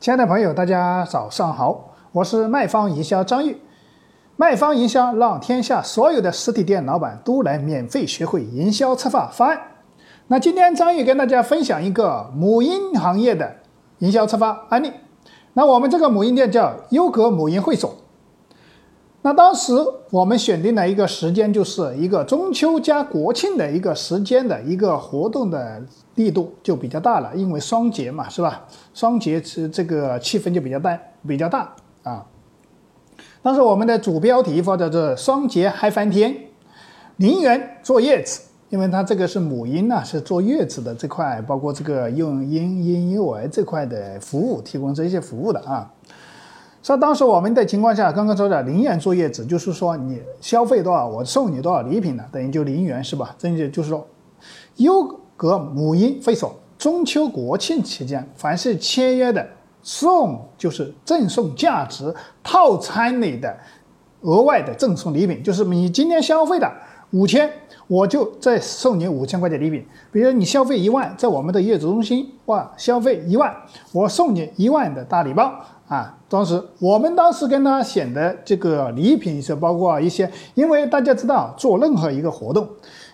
亲爱的朋友，大家早上好，我是卖方营销张玉。卖方营销让天下所有的实体店老板都来免费学会营销策划方案。那今天张玉跟大家分享一个母婴行业的营销策划案例。那我们这个母婴店叫优格母婴会所。那当时我们选定了一个时间，就是一个中秋加国庆的一个时间的一个活动的力度就比较大了，因为双节嘛，是吧？双节是这个气氛就比较大，比较大啊。当时我们的主标题或者是“双节嗨翻天”，零元坐月子，因为它这个是母婴呢，是坐月子的这块，包括这个用婴婴幼儿这块的服务，提供这些服务的啊。说当时我们的情况下，刚刚说的零元坐月子，就是说你消费多少，我送你多少礼品呢？等于就零元是吧？这就就是说，优格母婴会所中秋国庆期间，凡是签约的送就是赠送价值套餐里的额外的赠送礼品，就是你今天消费的五千，我就再送你五千块钱礼品。比如你消费一万，在我们的月子中心哇，消费一万，我送你一万的大礼包。啊，当时我们当时跟他选的这个礼品是包括一些，因为大家知道做任何一个活动，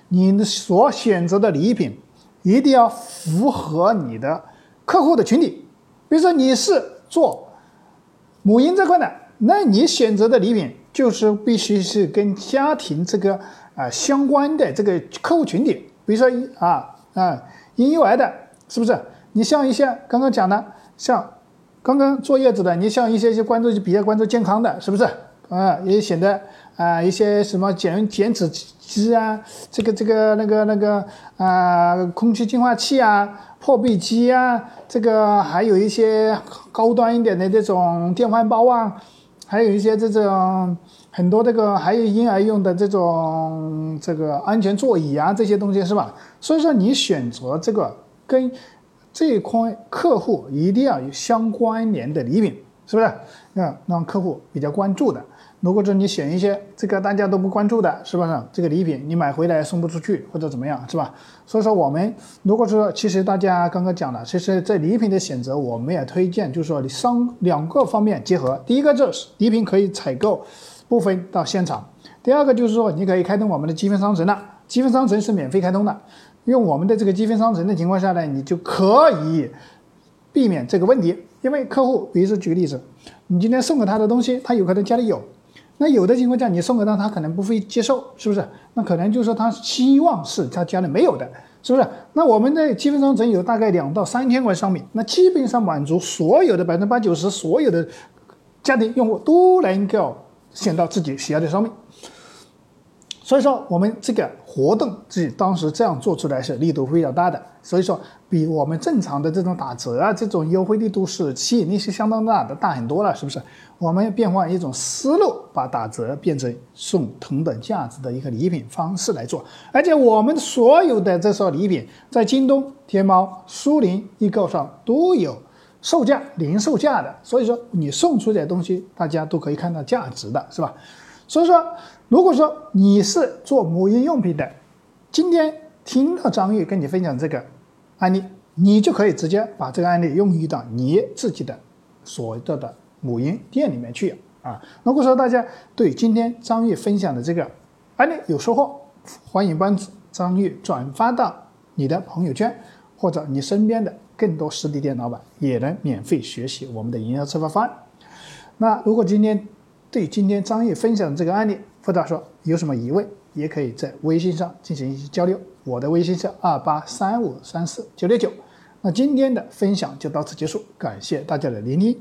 你所选择的礼品一定要符合你的客户的群体。比如说你是做母婴这块的，那你选择的礼品就是必须是跟家庭这个啊相关的这个客户群体。比如说啊啊婴幼儿的，是不是？你像一些刚刚讲的像。刚刚坐月子的，你像一些些关注比较关注健康的，是不是啊？也显得啊一些什么减减脂机啊，这个这个那个那个啊空气净化器啊，破壁机啊，这个还有一些高端一点的这种电饭煲啊，还有一些这种很多这个还有婴儿用的这种这个安全座椅啊，这些东西是吧？所以说你选择这个跟。这一块客户一定要有相关联的礼品，是不是？啊，让客户比较关注的。如果说你选一些这个大家都不关注的，是不是？这个礼品你买回来送不出去或者怎么样，是吧？所以说我们如果说其实大家刚刚讲了，其实在礼品的选择，我们也推荐就是说你双两个方面结合。第一个就是礼品可以采购部分到现场，第二个就是说你可以开通我们的积分商城了，积分商城是免费开通的。用我们的这个积分商城的情况下呢，你就可以避免这个问题。因为客户，比如说举个例子，你今天送给他的东西，他有可能家里有，那有的情况下你送给他，他可能不会接受，是不是？那可能就是说他希望是他家里没有的，是不是？那我们的积分商城有大概两到三千块商品，那基本上满足所有的百分之八九十所有的家庭用户都能够选到自己喜爱的商品。所以说，我们这个活动自己当时这样做出来是力度非常大的，所以说比我们正常的这种打折啊，这种优惠力度是吸引力是相当大的，大很多了，是不是？我们变换一种思路，把打折变成送同等价值的一个礼品方式来做，而且我们所有的这些礼品在京东、天猫、苏宁易购上都有售价零售价的，所以说你送出的东西，大家都可以看到价值的，是吧？所以说。如果说你是做母婴用品的，今天听到张玉跟你分享这个案例，你就可以直接把这个案例用于到你自己的所做的母婴店里面去啊。如果说大家对今天张玉分享的这个案例有收获，欢迎帮张玉转发到你的朋友圈，或者你身边的更多实体店老板也能免费学习我们的营销策划方案。那如果今天对今天张毅分享的这个案例，或者说有什么疑问，也可以在微信上进行一些交流。我的微信是二八三五三四九六九。那今天的分享就到此结束，感谢大家的聆听。